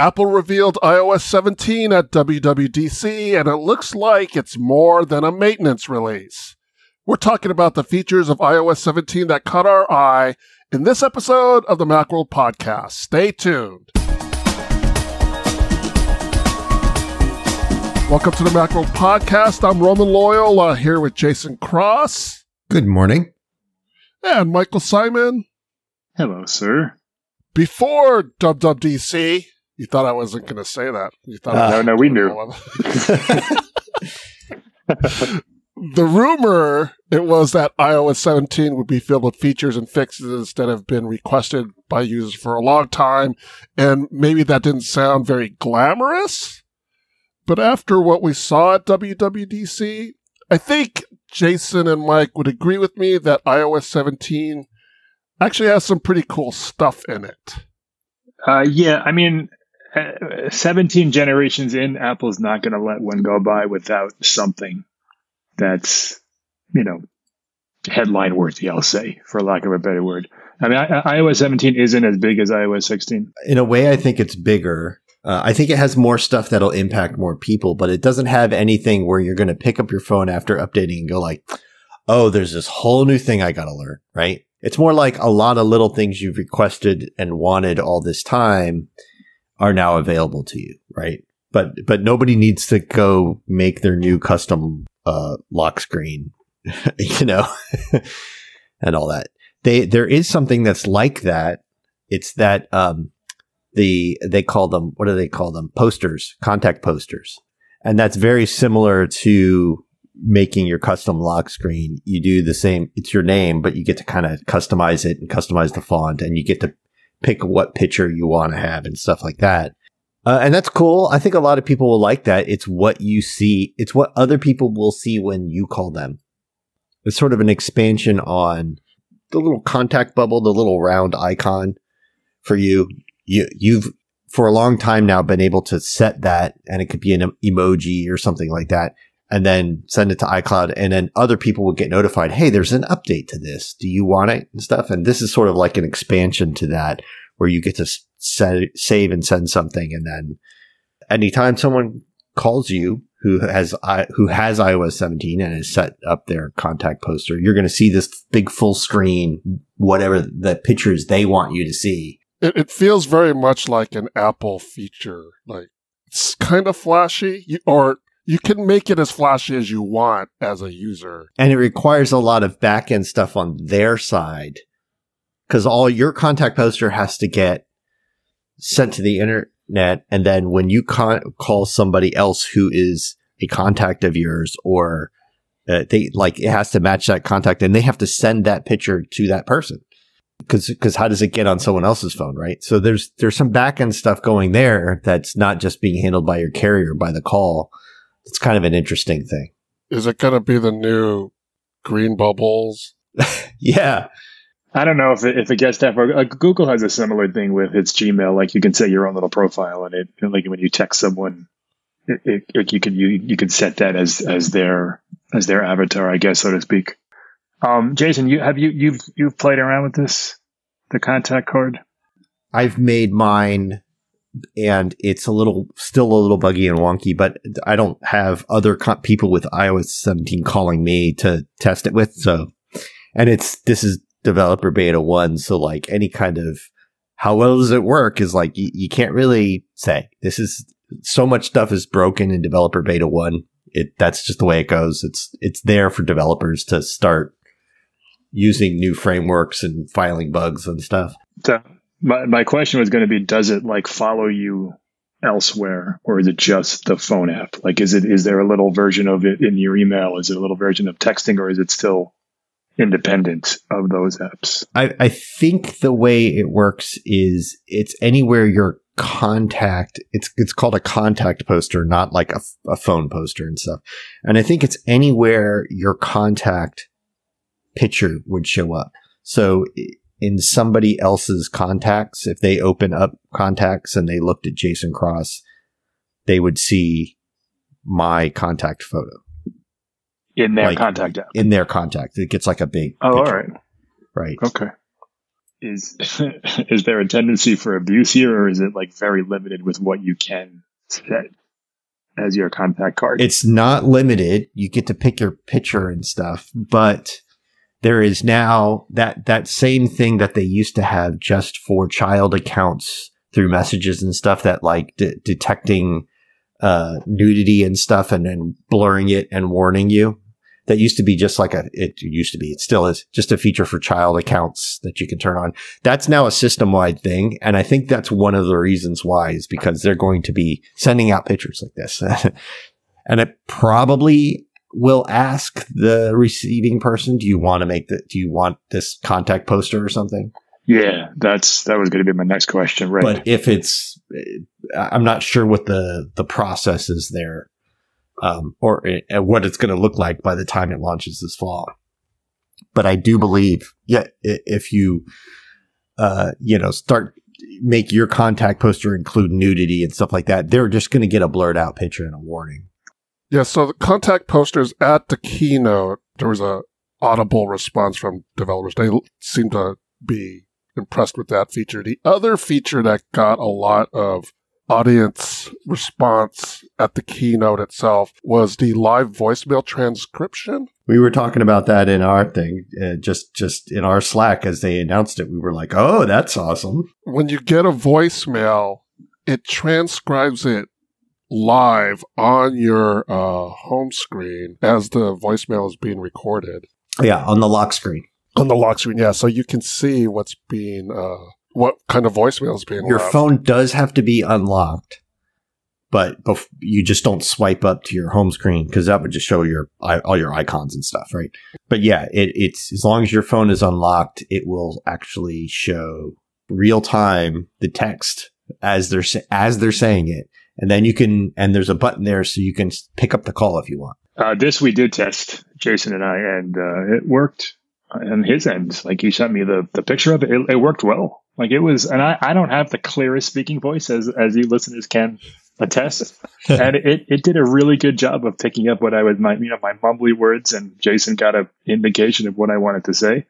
Apple revealed iOS 17 at WWDC, and it looks like it's more than a maintenance release. We're talking about the features of iOS 17 that caught our eye in this episode of the Macworld Podcast. Stay tuned. Welcome to the Macworld Podcast. I'm Roman Loyola uh, here with Jason Cross. Good morning. And Michael Simon. Hello, sir. Before WWDC, you thought I wasn't going to say that. You thought uh, no, no, we knew. the rumor it was that iOS 17 would be filled with features and fixes that have been requested by users for a long time, and maybe that didn't sound very glamorous. But after what we saw at WWDC, I think Jason and Mike would agree with me that iOS 17 actually has some pretty cool stuff in it. Uh, yeah, I mean, 17 generations in, Apple's not going to let one go by without something that's, you know, headline worthy, I'll say, for lack of a better word. I mean, I, iOS 17 isn't as big as iOS 16. In a way, I think it's bigger. Uh, I think it has more stuff that'll impact more people, but it doesn't have anything where you're going to pick up your phone after updating and go like, "Oh, there's this whole new thing I got to learn." Right? It's more like a lot of little things you've requested and wanted all this time are now available to you, right? But but nobody needs to go make their new custom uh, lock screen, you know, and all that. They there is something that's like that. It's that um, the they call them what do they call them posters, contact posters, and that's very similar to making your custom lock screen, you do the same. It's your name, but you get to kind of customize it and customize the font and you get to pick what picture you want to have and stuff like that. Uh, and that's cool. I think a lot of people will like that. It's what you see. It's what other people will see when you call them. It's sort of an expansion on the little contact bubble, the little round icon for you. You, you've for a long time now been able to set that and it could be an emoji or something like that and then send it to iCloud. And then other people will get notified, Hey, there's an update to this. Do you want it and stuff? And this is sort of like an expansion to that where you get to set, save and send something. And then anytime someone calls you who has, who has iOS 17 and has set up their contact poster, you're going to see this big full screen, whatever the pictures they want you to see. It, it feels very much like an Apple feature. Like it's kind of flashy or you can make it as flashy as you want as a user. And it requires a lot of back end stuff on their side because all your contact poster has to get sent to the internet. And then when you con- call somebody else who is a contact of yours or uh, they like it has to match that contact and they have to send that picture to that person because because how does it get on someone else's phone right so there's there's some back end stuff going there that's not just being handled by your carrier by the call it's kind of an interesting thing. Is it going to be the new green bubbles? yeah. I don't know if it, if it gets that far. Uh, Google has a similar thing with its Gmail. Like you can set your own little profile and it. Like when you text someone, it, it, you can you you can set that as as their as their avatar, I guess, so to speak. Um, Jason, you have you you've you've played around with this, the contact card. I've made mine and it's a little still a little buggy and wonky but i don't have other co- people with ios 17 calling me to test it with so. And it's this is developer beta 1 so like any kind of how well does it work is like you, you can't really say. This is so much stuff is broken in developer beta 1 it that's just the way it goes. It's it's there for developers to start using new frameworks and filing bugs and stuff. So my my question was going to be: Does it like follow you elsewhere, or is it just the phone app? Like, is it is there a little version of it in your email? Is it a little version of texting, or is it still independent of those apps? I, I think the way it works is it's anywhere your contact it's it's called a contact poster not like a, a phone poster and stuff and i think it's anywhere your contact picture would show up so in somebody else's contacts, if they open up contacts and they looked at Jason Cross, they would see my contact photo in their like, contact app. In their contact, it gets like a big. Oh, picture, all right, right, okay. is is there a tendency for abuse here, or is it like very limited with what you can set as your contact card? It's not limited. You get to pick your picture and stuff, but there is now that that same thing that they used to have just for child accounts through messages and stuff that like de- detecting uh, nudity and stuff and then blurring it and warning you. That used to be just like a it used to be it still is just a feature for child accounts that you can turn on. That's now a system wide thing and i think that's one of the reasons why is because they're going to be sending out pictures like this. And it probably will ask the receiving person do you want to make the do you want this contact poster or something yeah that's that was going to be my next question right but if it's i'm not sure what the the process is there um, or uh, what it's going to look like by the time it launches this fall. But I do believe, yeah, if you, uh, you know, start make your contact poster include nudity and stuff like that, they're just going to get a blurred out picture and a warning. Yeah. So the contact posters at the keynote, there was a audible response from developers. They seemed to be impressed with that feature. The other feature that got a lot of audience response at the keynote itself was the live voicemail transcription. We were talking about that in our thing, uh, just just in our Slack as they announced it. We were like, "Oh, that's awesome!" When you get a voicemail, it transcribes it live on your uh, home screen as the voicemail is being recorded. Yeah, on the lock screen. On the lock screen, yeah, so you can see what's being uh, what kind of voicemail is being Your left. phone does have to be unlocked, but bef- you just don't swipe up to your home screen because that would just show your all your icons and stuff, right? But yeah, it, it's as long as your phone is unlocked, it will actually show real time the text as they're as they're saying it, and then you can and there's a button there so you can pick up the call if you want. Uh, this we did test, Jason and I, and uh, it worked on his end. Like he sent me the the picture of it. It, it worked well. Like it was, and I, I don't have the clearest speaking voice as as you listeners can attest, and it, it did a really good job of picking up what I was my you know my mumbly words, and Jason got an indication of what I wanted to say.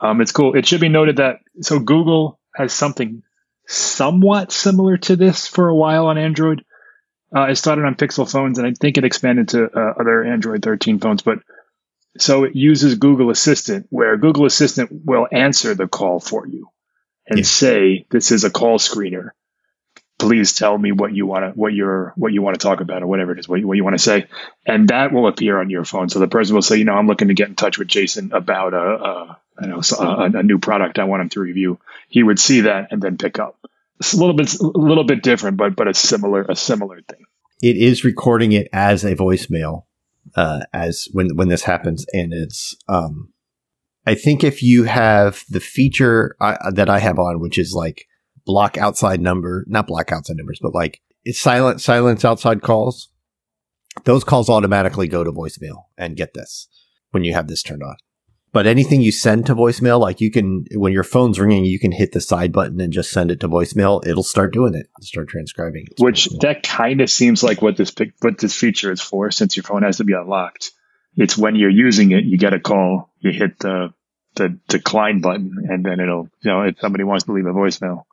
Um, it's cool. It should be noted that so Google has something somewhat similar to this for a while on Android. Uh, it started on Pixel phones, and I think it expanded to uh, other Android 13 phones. But so it uses Google Assistant, where Google Assistant will answer the call for you and say, "This is a call screener. Please tell me what you want to, what you're, what you want to talk about, or whatever it is, what you, what you want to say," and that will appear on your phone. So the person will say, "You know, I'm looking to get in touch with Jason about a, a I know a, a new product I want him to review." He would see that and then pick up. It's a little bit, a little bit different, but but a similar, a similar thing. It is recording it as a voicemail uh, as when when this happens, and it's um, I think if you have the feature uh, that I have on, which is like block outside number, not block outside numbers, but like it's silent, silence outside calls. Those calls automatically go to voicemail and get this when you have this turned on. But anything you send to voicemail, like you can, when your phone's ringing, you can hit the side button and just send it to voicemail. It'll start doing it, start transcribing. Which that kind of seems like what this what this feature is for, since your phone has to be unlocked. It's when you're using it, you get a call, you hit the the decline button, and then it'll, you know, if somebody wants to leave a voicemail,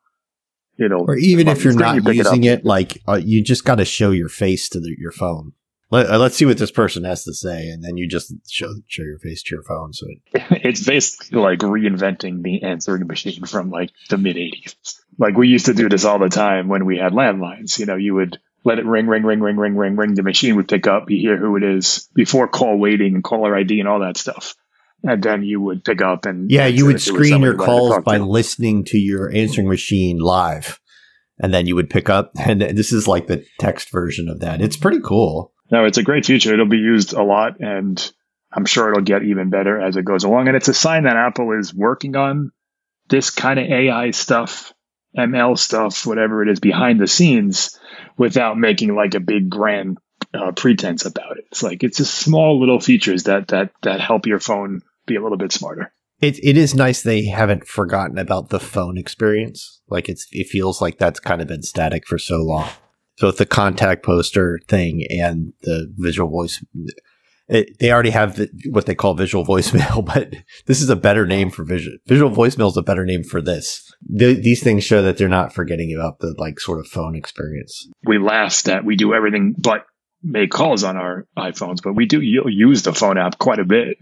it'll. Or even if you're not using it, it, like uh, you just got to show your face to the, your phone. Let, us uh, see what this person has to say, and then you just show show your face to your phone. So it- it's basically like reinventing the answering machine from like the mid '80s. Like we used to do this all the time when we had landlines. You know, you would let it ring, ring, ring, ring, ring, ring, ring. The machine would pick up. You hear who it is before call waiting and caller ID and all that stuff. And then you would pick up and yeah, you would screen your calls by to. listening to your answering machine live, and then you would pick up. And this is like the text version of that. It's pretty cool. No, it's a great feature. It'll be used a lot, and I'm sure it'll get even better as it goes along. And it's a sign that Apple is working on this kind of AI stuff, ML stuff, whatever it is behind the scenes without making like a big grand uh, pretense about it. It's like it's just small little features that that that help your phone be a little bit smarter. It it is nice they haven't forgotten about the phone experience. Like it's it feels like that's kind of been static for so long. So the contact poster thing and the visual voice, It, they already have the, what they call visual voicemail, but this is a better name for visual. Visual voicemail is a better name for this. The, these things show that they're not forgetting about the like sort of phone experience. We laugh that we do everything but make calls on our iPhones, but we do use the phone app quite a bit.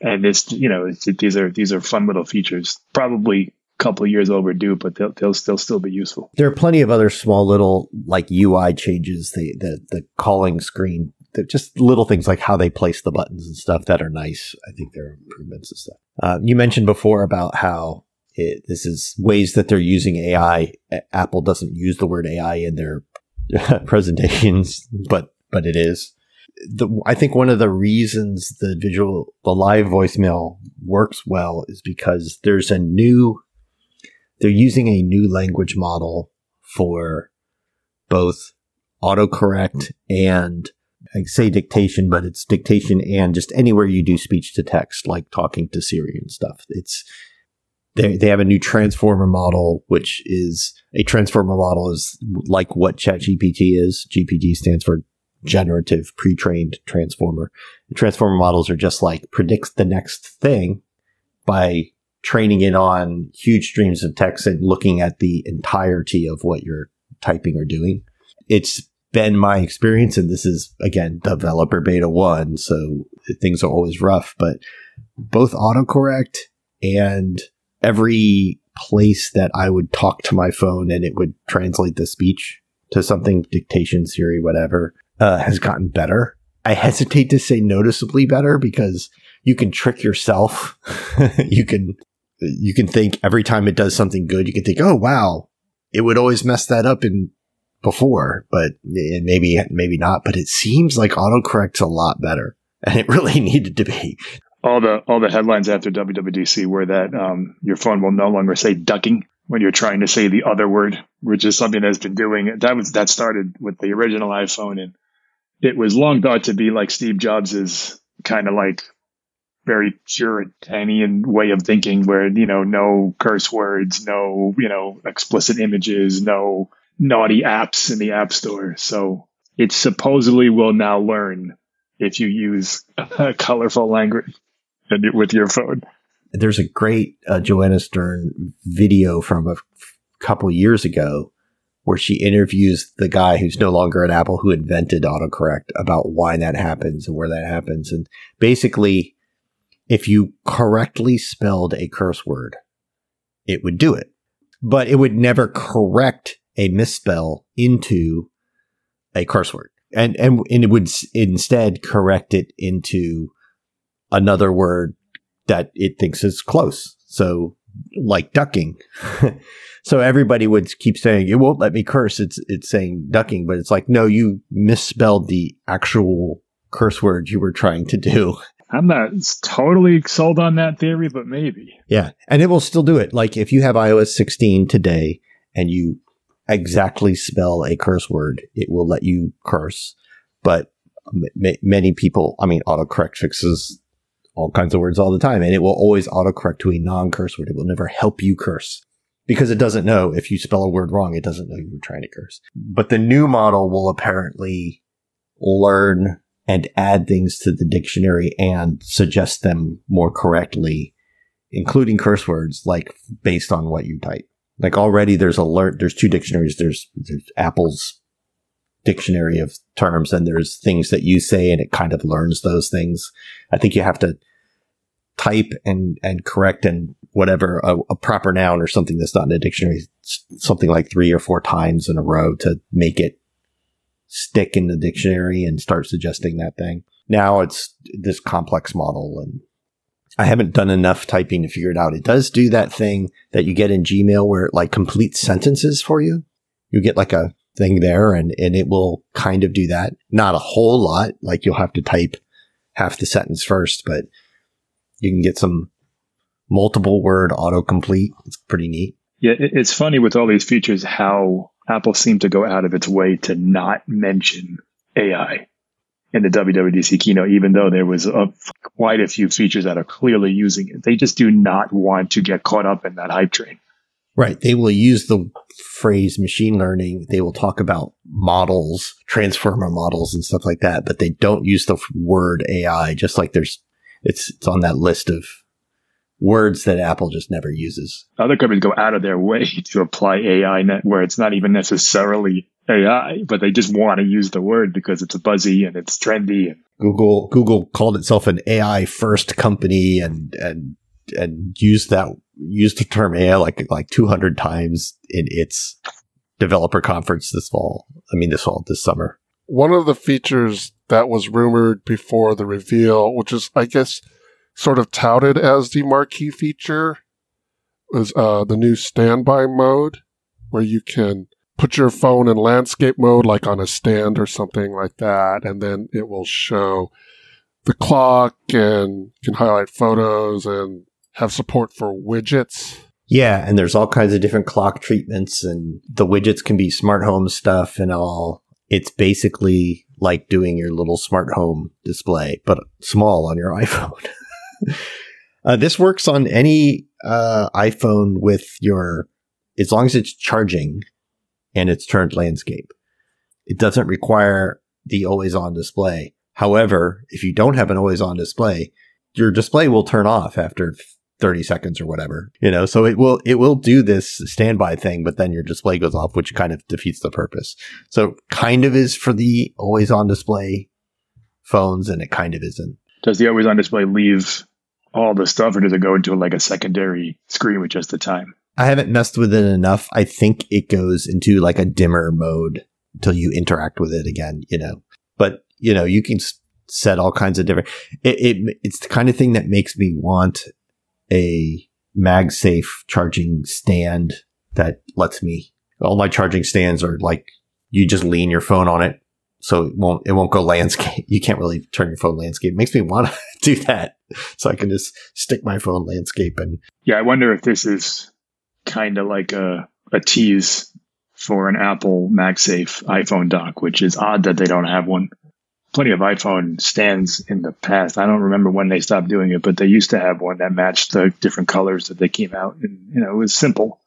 And it's, you know, it's, these are, these are fun little features, probably couple years overdue, but they'll, they'll still, still be useful. There are plenty of other small little like UI changes. The, the, the calling screen, just little things like how they place the buttons and stuff that are nice. I think there are improvements and stuff. Uh, you mentioned before about how it, this is ways that they're using AI. Apple doesn't use the word AI in their presentations, but but it is. The, I think one of the reasons the visual, the live voicemail works well is because there's a new, they're using a new language model for both autocorrect and I say dictation, but it's dictation and just anywhere you do speech to text, like talking to Siri and stuff. It's they they have a new transformer model, which is a transformer model is like what ChatGPT is. GPT stands for generative pre-trained transformer. The transformer models are just like predicts the next thing by training it on huge streams of text and looking at the entirety of what you're typing or doing. It's been my experience, and this is again developer beta one, so things are always rough, but both autocorrect and every place that I would talk to my phone and it would translate the speech to something dictation Siri whatever uh, has gotten better. I hesitate to say noticeably better because you can trick yourself. you can you can think every time it does something good, you can think, "Oh wow, it would always mess that up in before," but maybe maybe not. But it seems like autocorrect's a lot better, and it really needed to be. All the all the headlines after WWDC were that um, your phone will no longer say ducking when you're trying to say the other word, which is something that's been doing that was that started with the original iPhone and it was long thought to be like Steve Jobs's kind of like very Puritanian way of thinking where, you know, no curse words, no, you know, explicit images, no naughty apps in the app store. So it supposedly will now learn if you use colorful language with your phone. There's a great uh, Joanna Stern video from a couple years ago where she interviews the guy who's no longer at Apple who invented autocorrect about why that happens and where that happens. And basically, if you correctly spelled a curse word, it would do it, but it would never correct a misspell into a curse word. And, and, and it would instead correct it into another word that it thinks is close. So like ducking. So everybody would keep saying, it won't let me curse. It's, it's saying ducking, but it's like, no, you misspelled the actual curse word you were trying to do. I'm not totally sold on that theory, but maybe. Yeah. And it will still do it. Like if you have iOS 16 today and you exactly spell a curse word, it will let you curse. But m- many people, I mean, autocorrect fixes all kinds of words all the time and it will always autocorrect to a non curse word. It will never help you curse because it doesn't know if you spell a word wrong, it doesn't know you were trying to curse. But the new model will apparently learn and add things to the dictionary and suggest them more correctly, including curse words, like based on what you type. Like already there's alert, there's two dictionaries. There's, there's Apple's dictionary of terms and there's things that you say and it kind of learns those things. I think you have to type and, and correct and whatever a, a, proper noun or something that's not in a dictionary something like three or four times in a row to make it stick in the dictionary and start suggesting that thing. Now it's this complex model and I haven't done enough typing to figure it out. It does do that thing that you get in Gmail where it like completes sentences for you. You get like a thing there and, and it will kind of do that. Not a whole lot. Like you'll have to type half the sentence first, but you can get some multiple word autocomplete. It's pretty neat. Yeah, it's funny with all these features how Apple seemed to go out of its way to not mention AI in the WWDC keynote, even though there was a, quite a few features that are clearly using it. They just do not want to get caught up in that hype train. Right. They will use the phrase machine learning. They will talk about models, transformer models and stuff like that, but they don't use the word AI, just like there's, it's, it's on that list of words that Apple just never uses. Other companies go out of their way to apply AI net where it's not even necessarily AI, but they just want to use the word because it's buzzy and it's trendy. Google Google called itself an AI first company and and and used that used the term AI like like 200 times in its developer conference this fall. I mean this fall this summer. One of the features that was rumored before the reveal, which is I guess sort of touted as the marquee feature, was uh, the new standby mode, where you can put your phone in landscape mode, like on a stand or something like that, and then it will show the clock and can highlight photos and have support for widgets. Yeah, and there's all kinds of different clock treatments, and the widgets can be smart home stuff and all. It's basically like doing your little smart home display, but small on your iPhone. uh, this works on any uh, iPhone with your, as long as it's charging and it's turned landscape. It doesn't require the always on display. However, if you don't have an always on display, your display will turn off after 30 seconds or whatever, you know, so it will, it will do this standby thing, but then your display goes off, which kind of defeats the purpose. So kind of is for the always on display phones and it kind of isn't. Does the always on display leave all the stuff or does it go into like a secondary screen with just the time? I haven't messed with it enough. I think it goes into like a dimmer mode until you interact with it again, you know. But, you know, you can set all kinds of different it, it it's the kind of thing that makes me want a MagSafe charging stand that lets me all my charging stands are like you just lean your phone on it so it won't it won't go landscape. You can't really turn your phone landscape. It makes me want to do that, so I can just stick my phone landscape and. Yeah, I wonder if this is kind of like a a tease for an Apple MagSafe iPhone dock, which is odd that they don't have one. Plenty of iPhone stands in the past. I don't remember when they stopped doing it, but they used to have one that matched the different colors that they came out, and you know it was simple.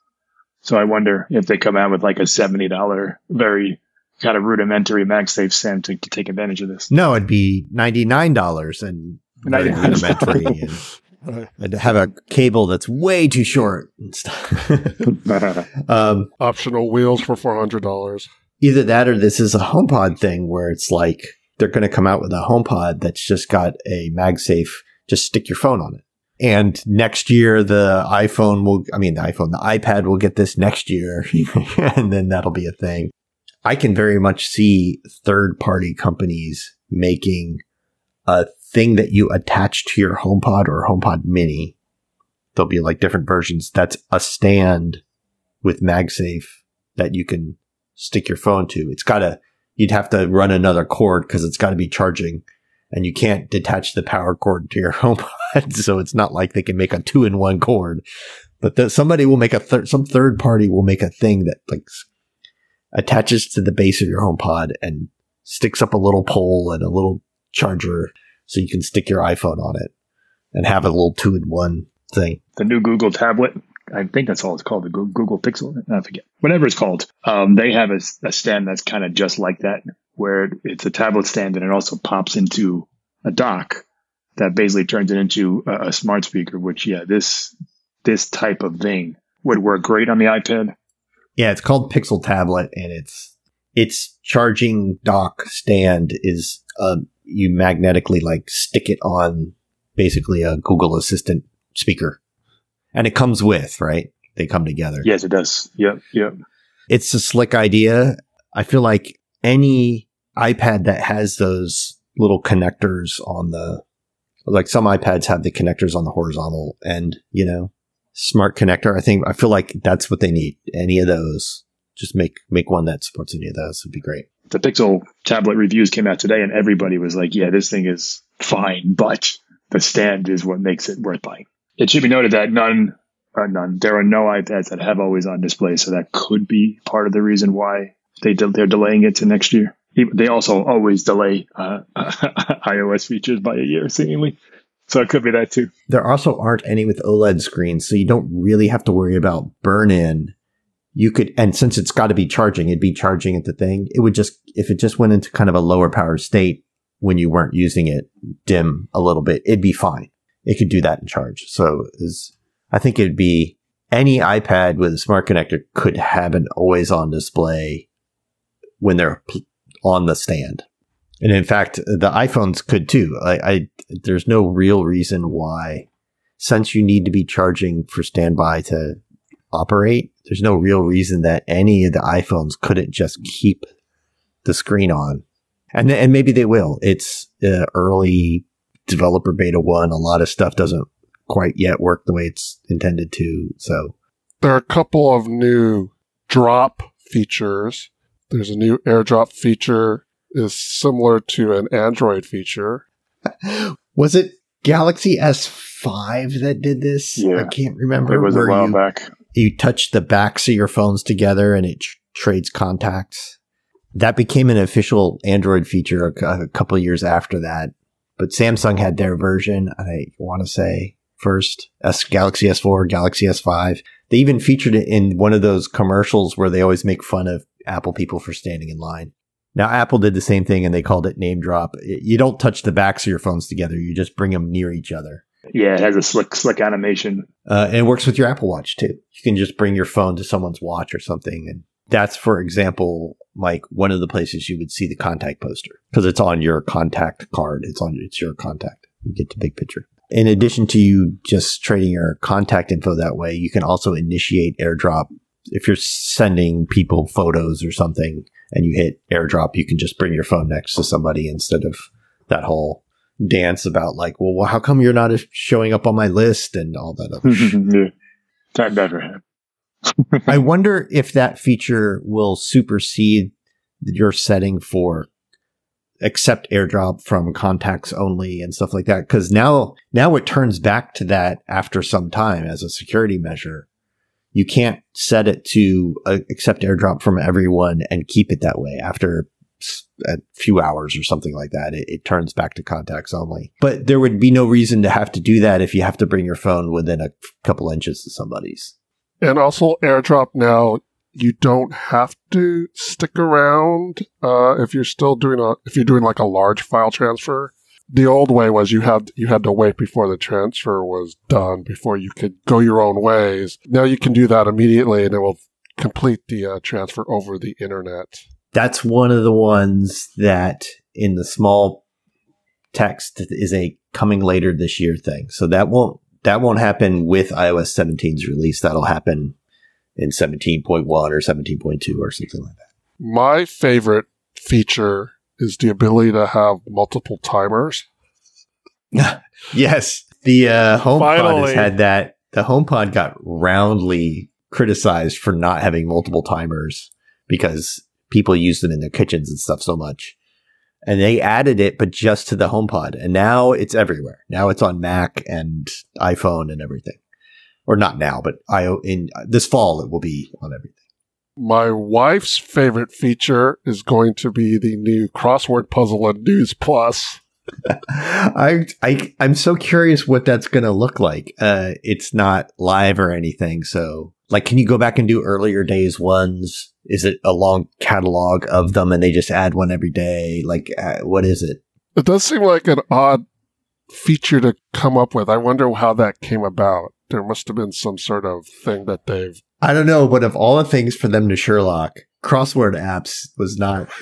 So I wonder if they come out with like a seventy dollar, very kind of rudimentary MagSafe stand to, to take advantage of this. No, it'd be ninety nine dollars and very rudimentary. and, and have a cable that's way too short and stuff. um, Optional wheels for four hundred dollars. Either that or this is a HomePod thing where it's like they're going to come out with a HomePod that's just got a MagSafe. Just stick your phone on it. And next year, the iPhone will, I mean, the iPhone, the iPad will get this next year. and then that'll be a thing. I can very much see third party companies making a thing that you attach to your HomePod or HomePod Mini. There'll be like different versions. That's a stand with MagSafe that you can stick your phone to. It's got to, you'd have to run another cord because it's got to be charging and you can't detach the power cord to your HomePod. so it's not like they can make a two in one cord, but the, somebody will make a third, some third party will make a thing that like attaches to the base of your HomePod and sticks up a little pole and a little charger so you can stick your iPhone on it and have a little two in one thing. The new Google tablet, I think that's all it's called, the Google Pixel. I forget. Whatever it's called. Um, they have a, a stand that's kind of just like that, where it's a tablet stand and it also pops into a dock that basically turns it into a, a smart speaker, which, yeah, this, this type of thing would work great on the iPad yeah, it's called Pixel Tablet, and it's its charging dock stand is uh, you magnetically like stick it on basically a Google Assistant speaker, and it comes with right. They come together. Yes, it does. Yep, yep. It's a slick idea. I feel like any iPad that has those little connectors on the like some iPads have the connectors on the horizontal end, you know, smart connector. I think I feel like that's what they need. Any of those, just make make one that supports any of those would be great. The Pixel tablet reviews came out today, and everybody was like, "Yeah, this thing is fine, but the stand is what makes it worth buying." It should be noted that none, uh, none, there are no iPads that have always on display, so that could be part of the reason why they de- they're delaying it to next year. They also always delay uh, iOS features by a year, seemingly. So it could be that too. There also aren't any with OLED screens, so you don't really have to worry about burn in. You could, and since it's got to be charging, it'd be charging at the thing. It would just, if it just went into kind of a lower power state when you weren't using it, dim a little bit, it'd be fine. It could do that in charge. So is, I think it'd be any iPad with a smart connector could have an always on display when they're on the stand. And in fact, the iPhones could too. I, I there's no real reason why, since you need to be charging for standby to operate, there's no real reason that any of the iPhones couldn't just keep the screen on. And and maybe they will. It's uh, early developer beta one. A lot of stuff doesn't quite yet work the way it's intended to. So there are a couple of new drop features. There's a new AirDrop feature is similar to an Android feature. Was it Galaxy S5 that did this? Yeah. I can't remember. It was a while you, back. You touch the backs of your phones together and it tr- trades contacts. That became an official Android feature a, a couple years after that. But Samsung had their version, I want to say first, S Galaxy S4, Galaxy S5. They even featured it in one of those commercials where they always make fun of Apple people for standing in line. Now, Apple did the same thing and they called it name drop. You don't touch the backs of your phones together. You just bring them near each other. Yeah, it has a slick, slick animation. Uh, and it works with your Apple Watch too. You can just bring your phone to someone's watch or something. And that's, for example, like one of the places you would see the contact poster because it's on your contact card. It's on, it's your contact. You get the big picture. In addition to you just trading your contact info that way, you can also initiate airdrop if you're sending people photos or something and you hit airdrop, you can just bring your phone next to somebody instead of that whole dance about like, well, well how come you're not showing up on my list and all that other yeah. That never happened. I wonder if that feature will supersede your setting for accept airdrop from contacts only and stuff like that. Cause now, now it turns back to that after some time as a security measure you can't set it to uh, accept airdrop from everyone and keep it that way after a few hours or something like that. It, it, turns back to contacts only. But there would be no reason to have to do that if you have to bring your phone within a couple inches of somebody's. And also, airdrop now, you don't have to stick around uh, if you're still doing a if you're doing like a large file transfer the old way was you had you had to wait before the transfer was done before you could go your own ways. Now you can do that immediately, and it will complete the uh, transfer over the internet. That's one of the ones that in the small text is a coming later this year thing. So that won't that won't happen with iOS 17's release. That'll happen in 17.1 or 17.2 or something like that. My favorite feature is the ability to have multiple timers. yes. The uh, HomePod has had that. The HomePod got roundly criticized for not having multiple timers because people use them in their kitchens and stuff so much. And they added it, but just to the HomePod. And now it's everywhere. Now it's on Mac and iPhone and everything. Or not now, but I in this fall it will be on everything. My wife's favorite feature is going to be the new crossword puzzle in News Plus. I, I I'm so curious what that's going to look like. Uh, it's not live or anything, so like, can you go back and do earlier days ones? Is it a long catalog of them, and they just add one every day? Like, uh, what is it? It does seem like an odd feature to come up with. I wonder how that came about. There must have been some sort of thing that they've I don't know, but of all the things for them to Sherlock, crossword apps was not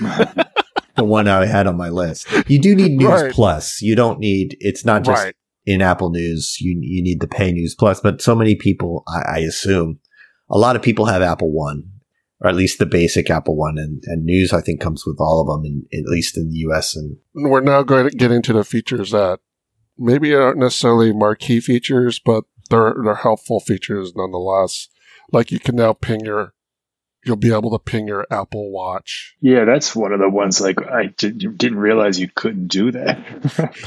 the one I had on my list. You do need News right. Plus. You don't need. It's not just right. in Apple News. You you need the pay News Plus. But so many people, I, I, assume, a lot of people have Apple One, or at least the basic Apple One, and, and News I think comes with all of them, in, at least in the U.S. And we're now going to get into the features that maybe aren't necessarily marquee features, but they're they're helpful features nonetheless. Like you can now ping your, you'll be able to ping your Apple Watch. Yeah, that's one of the ones. Like I did, didn't realize you couldn't do that.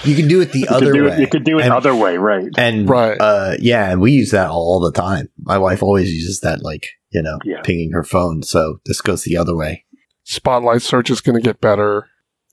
you can do it the other way. It, you could do it and, other way, right? And right, uh, yeah, and we use that all the time. My wife always uses that, like you know, yeah. pinging her phone. So this goes the other way. Spotlight search is going to get better.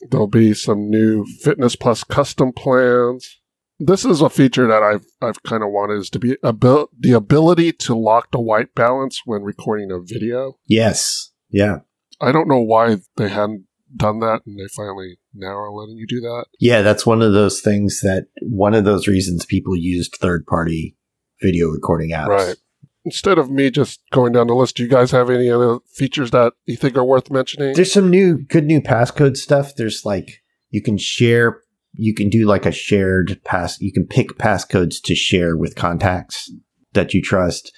There'll be some new Fitness Plus custom plans. This is a feature that I've I've kind of wanted is to be abil- the ability to lock the white balance when recording a video. Yes. Yeah. I don't know why they hadn't done that, and they finally now are letting you do that. Yeah, that's one of those things that one of those reasons people used third party video recording apps. Right. Instead of me just going down the list, do you guys have any other features that you think are worth mentioning? There's some new good new passcode stuff. There's like you can share you can do like a shared pass you can pick passcodes to share with contacts that you trust.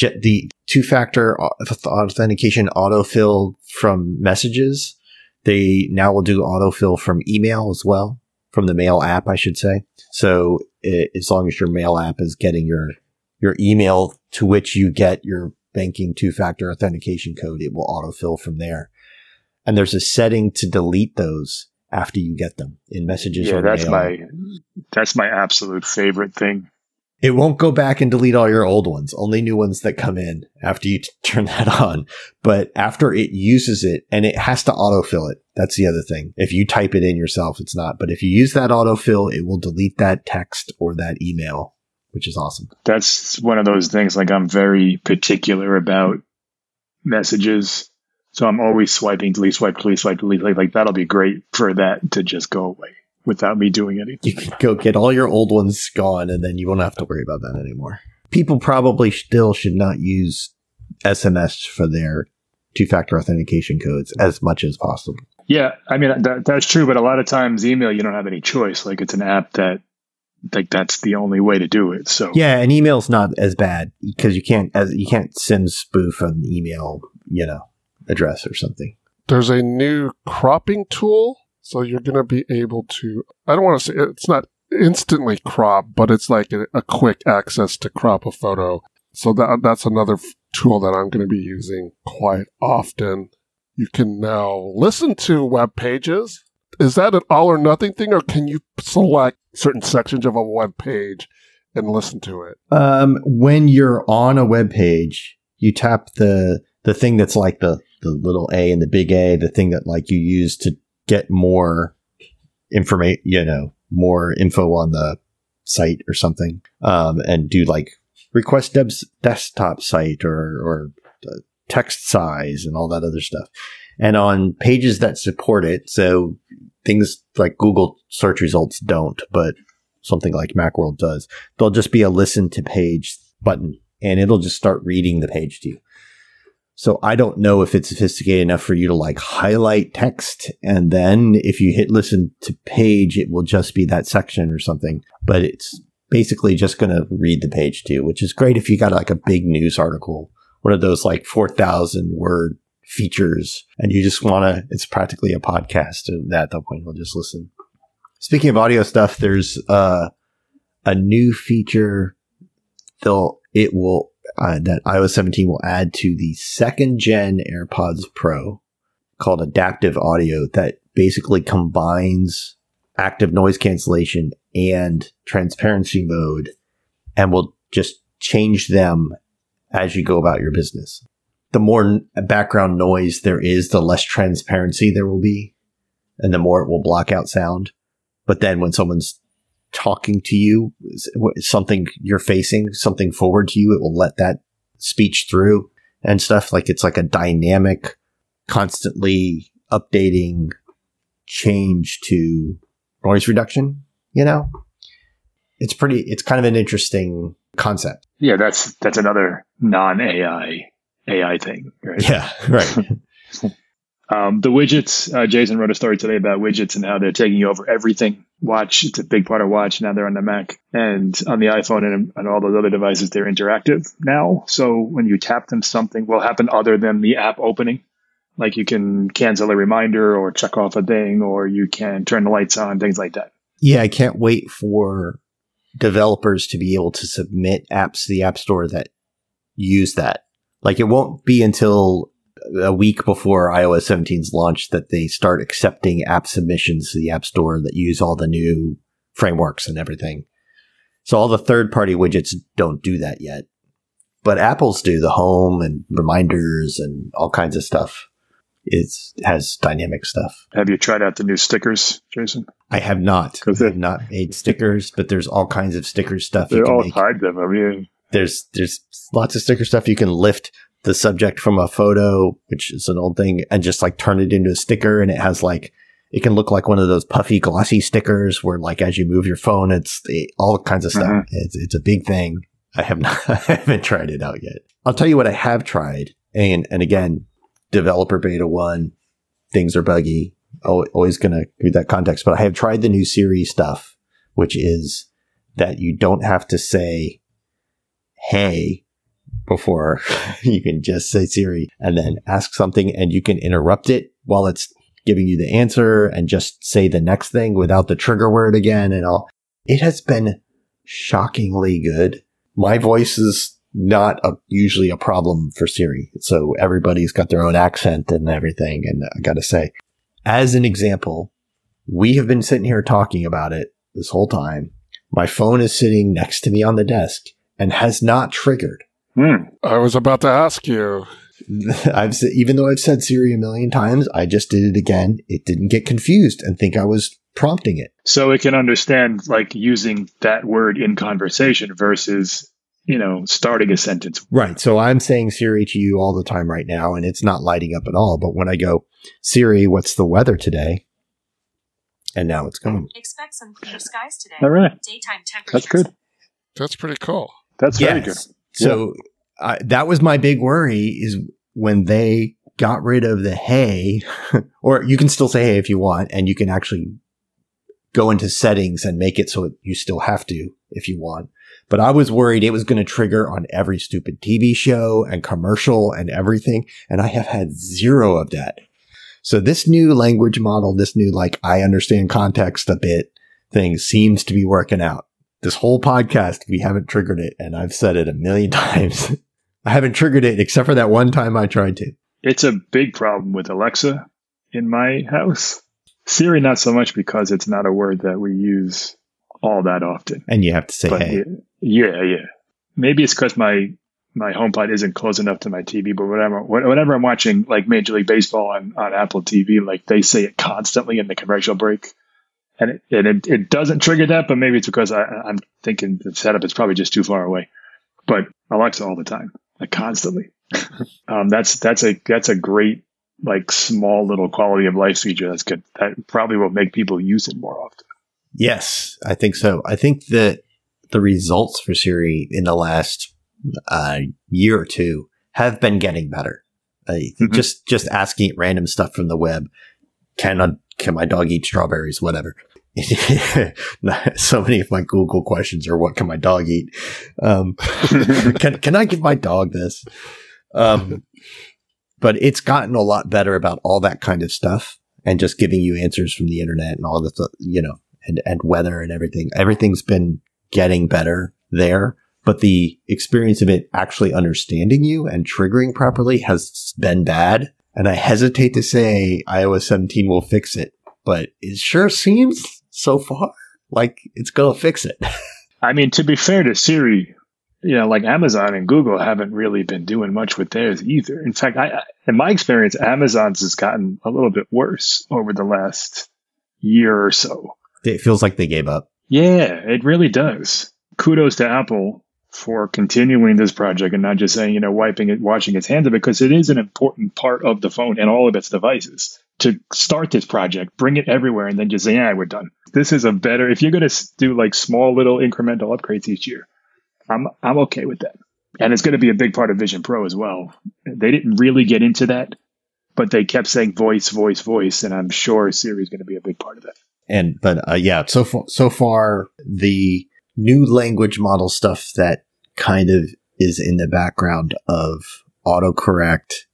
The two factor authentication autofill from messages, they now will do autofill from email as well, from the mail app, I should say. So it, as long as your mail app is getting your your email to which you get your banking two factor authentication code, it will autofill from there. And there's a setting to delete those after you get them in messages Yeah, or that's mail. my that's my absolute favorite thing. It won't go back and delete all your old ones, only new ones that come in after you t- turn that on. But after it uses it, and it has to autofill it. That's the other thing. If you type it in yourself, it's not. But if you use that autofill, it will delete that text or that email, which is awesome. That's one of those things. Like I'm very particular about messages, so I'm always swiping, delete, swipe, delete, swipe, delete. Like, like that'll be great for that to just go away without me doing anything. You can go get all your old ones gone, and then you won't have to worry about that anymore. People probably still should not use SMS for their two factor authentication codes as much as possible. Yeah, I mean that, that's true, but a lot of times email you don't have any choice. Like it's an app that like that's the only way to do it. So Yeah, an email's not as bad because you can't as you can't send spoof an email, you know, address or something. There's a new cropping tool, so you're going to be able to. I don't want to say it's not instantly crop, but it's like a, a quick access to crop a photo. So that that's another f- tool that I'm going to be using quite often. You can now listen to web pages. Is that an all or nothing thing, or can you select certain sections of a web page and listen to it? Um, when you're on a web page, you tap the the thing that's like the the little A and the big A, the thing that like you use to get more information, you know, more info on the site or something, um, and do like request debs desktop site or or the text size and all that other stuff. And on pages that support it, so things like Google search results don't, but something like Macworld does, there'll just be a listen to page button and it'll just start reading the page to you. So I don't know if it's sophisticated enough for you to like highlight text and then if you hit listen to page, it will just be that section or something, but it's basically just going to read the page to you, which is great if you got like a big news article, one of those like 4,000 word features and you just want to, it's practically a podcast and at that point you'll just listen. Speaking of audio stuff, there's, uh, a new feature they'll it will uh, that iOS 17 will add to the second gen AirPods Pro called adaptive audio that basically combines active noise cancellation and transparency mode and will just change them as you go about your business. The more background noise there is, the less transparency there will be and the more it will block out sound. But then when someone's talking to you, something you're facing, something forward to you, it will let that speech through and stuff. Like it's like a dynamic, constantly updating change to noise reduction, you know? It's pretty, it's kind of an interesting concept. yeah, that's that's another non AI AI thing, right? Yeah, right. Um, the widgets, uh, Jason wrote a story today about widgets and how they're taking over everything. Watch, it's a big part of Watch. Now they're on the Mac and on the iPhone and, and all those other devices, they're interactive now. So when you tap them, something will happen other than the app opening. Like you can cancel a reminder or check off a thing, or you can turn the lights on, things like that. yeah, I can't wait for developers to be able to submit apps to the App Store that use that. Like it won't be until a week before iOS 17's launch that they start accepting app submissions to the App Store that use all the new frameworks and everything. So all the third party widgets don't do that yet. But Apple's do the home and reminders and all kinds of stuff. It has dynamic stuff. Have you tried out the new stickers, Jason? I have not. I have not made stickers, but there's all kinds of sticker stuff They're all make. tied them. I mean, There's there's lots of sticker stuff you can lift the subject from a photo, which is an old thing, and just like turn it into a sticker, and it has like it can look like one of those puffy glossy stickers where like as you move your phone, it's it, all kinds of stuff. Mhm. It's it's a big thing. I have not I haven't tried it out yet. I'll tell you what I have tried, and and again, developer beta one, things are buggy. Al- Always gonna give that context, but I have tried the new Siri stuff, which is that you don't have to say hey before you can just say Siri and then ask something and you can interrupt it while it's giving you the answer and just say the next thing without the trigger word again and all. It has been shockingly good. My voice is not a, usually a problem for Siri. So everybody's got their own accent and everything. And I gotta say, as an example, we have been sitting here talking about it this whole time. My phone is sitting next to me on the desk and has not triggered. Hmm. I was about to ask you. I've said, even though I've said Siri a million times, I just did it again. It didn't get confused and think I was prompting it. so it can understand like using that word in conversation versus you know starting a sentence. Right. So I'm saying Siri to you all the time right now, and it's not lighting up at all. But when I go, Siri, what's the weather today? And now it's going. Expect some clear skies today. All right, Daytime temperatures. that's good. That's pretty cool. That's very good. So I that was my big worry is when they got rid of the hey, or you can still say hey if you want, and you can actually go into settings and make it so you still have to if you want. But I was worried it was going to trigger on every stupid TV show and commercial and everything. And I have had zero of that. So this new language model, this new, like, I understand context a bit thing seems to be working out. This whole podcast, we haven't triggered it. And I've said it a million times. I haven't triggered it except for that one time I tried to. It's a big problem with Alexa in my house. Siri, not so much because it's not a word that we use all that often. And you have to say, But hey, yeah, yeah. Maybe it's because my my HomePod isn't close enough to my TV. But whenever whenever I'm watching like Major League Baseball on, on Apple TV, like they say it constantly in the commercial break, and it and it, it doesn't trigger that. But maybe it's because I, I'm thinking the setup is probably just too far away. But Alexa all the time, like constantly. um, that's that's a that's a great like small little quality of life feature. That's good. That probably will make people use it more often. Yes, I think so. I think that the results for Siri in the last uh, year or two have been getting better. Mhm. Just just asking random stuff from the web. Can a, can my dog eat strawberries? Whatever. so many of my Google questions are, "What can my dog eat?" Um, can can I give my dog this? Um, but it's gotten a lot better about all that kind of stuff and just giving you answers from the internet and all the th- you know and and weather and everything. Everything's been getting better there, but the experience of it actually understanding you and triggering properly has been bad. And I hesitate to say iOS 17 will fix it, but it sure seems so far like it's going to fix it. I mean, to be fair to Siri, you know, like Amazon and Google haven't really been doing much with theirs either. In fact, I, I- in my experience, Amazon's has gotten a little bit worse over the last year or so. it feels like they gave up. Yeah, it really does. Kudos to Apple for continuing this project and not just saying, you know, wiping it, washing its hands of it, because it is an important part of the phone and all of its devices. To start this project, bring it everywhere, and then just say, yeah, we're done. This is a better, if you're going to do like small little incremental upgrades each year, I'm, I'm okay with that. And it's going to be a big part of Vision Pro as well. They didn't really get into that, but they kept saying voice, voice, voice, and I'm sure Siri is going to be a big part of that. And but uh, yeah, so so far the new language model stuff that kind of is in the background of autocorrect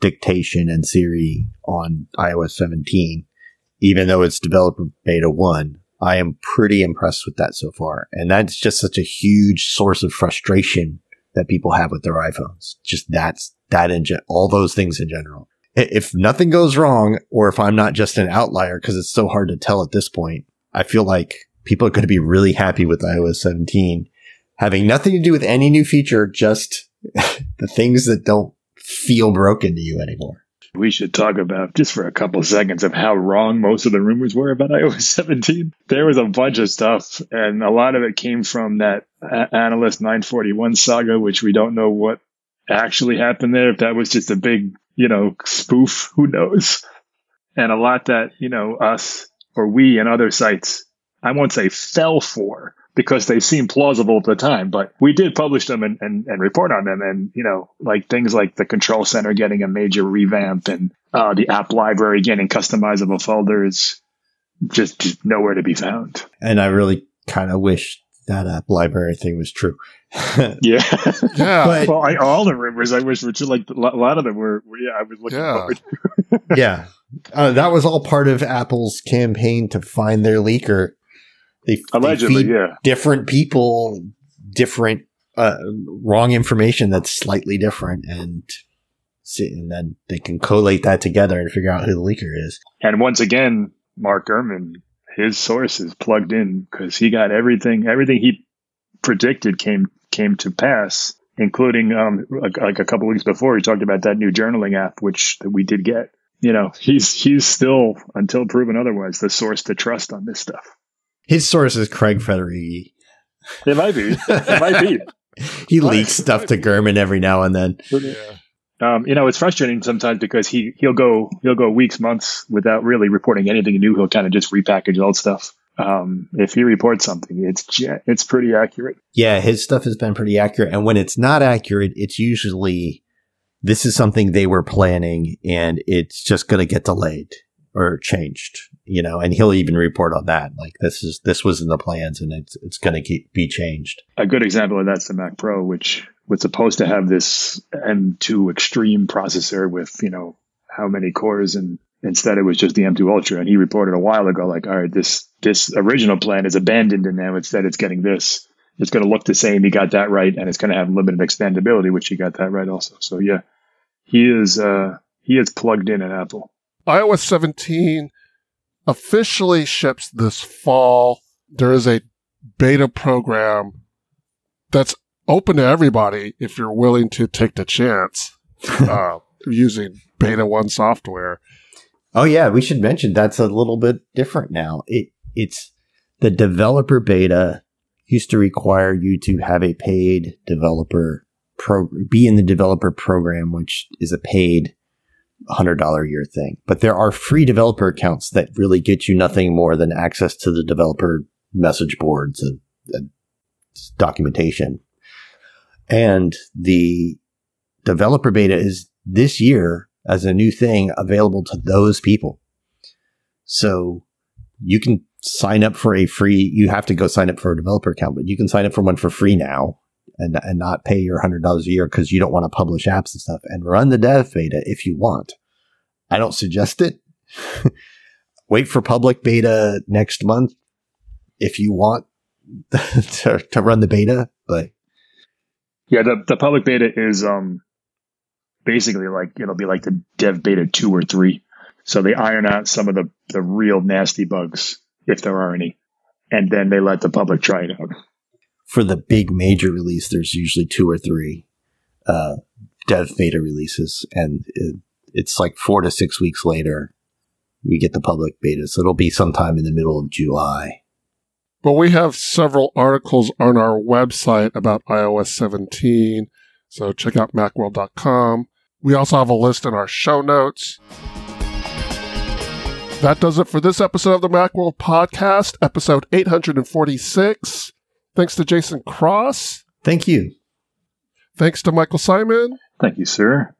dictation and Siri on iOS 17, even though it's developer beta one. I am pretty impressed with that so far. And that's just such a huge source of frustration that people have with their iPhones. Just that's that in all those things in general. If nothing goes wrong, or if I'm not just an outlier, because it's so hard to tell at this point, I feel like people are going to be really happy with iOS 17, having nothing to do with any new feature, just the things that don't feel broken to you anymore. We should talk about just for a couple seconds of how wrong most of the rumors were about iOS 17. There was a bunch of stuff, and a lot of it came from that a- Analyst 941 saga, which we don't know what actually happened there. If that was just a big, you know, spoof, who knows? And a lot that, you know, us or we and other sites, I won't say fell for because they seemed plausible at the time, but we did publish them and, and, and report on them. And, you know, like things like the control center getting a major revamp and uh, the app library getting customizable folders, just, just nowhere to be found. And I really kind of wish that app library thing was true. Yeah. Yeah. But- well, I, all the rumors I wish were true. Like a lot of them were, were yeah, I was looking Yeah. forward. yeah. Uh, that was all part of Apple's campaign to find their leaker. They, they Allegedly, feed yeah. different people different uh, wrong information that's slightly different and see, and then they can collate that together and figure out who the leaker is. And once again, Mark Gurman, his source is plugged in because he got everything. Everything he predicted came came to pass, including um like, like a couple weeks before he talked about that new journaling app, which that we did get. You know, he's he's still until proven otherwise the source to trust on this stuff. His source is Craig Federighi. It might be. It might be. He leaks stuff to Gurman every now and then. yeah. Um, you know, it's frustrating sometimes because he he'll go he'll go weeks, months without really reporting anything new. He'll kind of just repackage old stuff. Um, if he reports something, it's it's pretty accurate. Yeah, his stuff has been pretty accurate. And when it's not accurate, it's usually this is something they were planning and it's just going to get delayed or changed, you know, and he'll even report on that. Like this is, this was in the plans and it's, it's going to be changed. A good example of that's the Mac Pro, which was supposed to have this M2 Extreme processor with you know how many cores, and instead it was just the M2 Ultra. And he reported a while ago, like, all right, this this original plan is abandoned, and now instead it's getting this. It's going to look the same. He got that right, and it's going to have limited expandability, which he got that right also. So yeah, he is uh, he is plugged in at Apple. iOS 17 officially ships this fall. There is a beta program that's open to everybody if you're willing to take the chance uh, using Beta 1 software. Oh yeah, we should mention that's a little bit different now. It it's the developer beta used to require you to have a paid developer pro be in the developer program, which is a paid hundred dollar a year thing. But there are free developer accounts that really get you nothing more than access to the developer message boards and, and documentation. And the developer beta is this year as a new thing available to those people. So you can sign up for a free, you have to go sign up for a developer account, but you can sign up for one for free now and, and not pay your $100 a year because you don't want to publish apps and stuff and run the dev beta if you want. I don't suggest it. Wait for public beta next month if you want to, to run the beta, but Yeah, the the public beta is um basically like it'll be like the dev beta two or three. So they iron out some of the the real nasty bugs if there are any, and then they let the public try it out. For the big major release, there's usually two or three uh, dev beta releases, and it, it's like four to six weeks later we get the public beta. So it'll be sometime in the middle of July. But we have several articles on our website about iOS 17, so check out macworld.com. We also have a list in our show notes. That does it for this episode of the Macworld Podcast, episode 846. Thanks to Jason Cross. Thank you. Thanks to Michael Simon. Thank you, sir.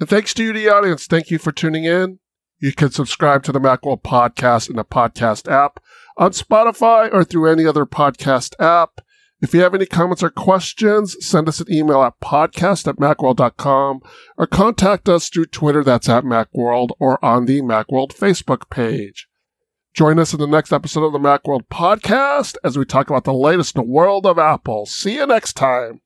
And thanks to you, the audience. Thank you for tuning in. You can subscribe to the Macworld Podcast in the podcast app on Spotify or through any other podcast app. If you have any comments or questions, send us an email at podcast at macworld.com or contact us through Twitter, that's at Macworld, or on the Macworld Facebook page. Join us in the next episode of the Macworld Podcast as we talk about the latest in the world of Apple. See you next time.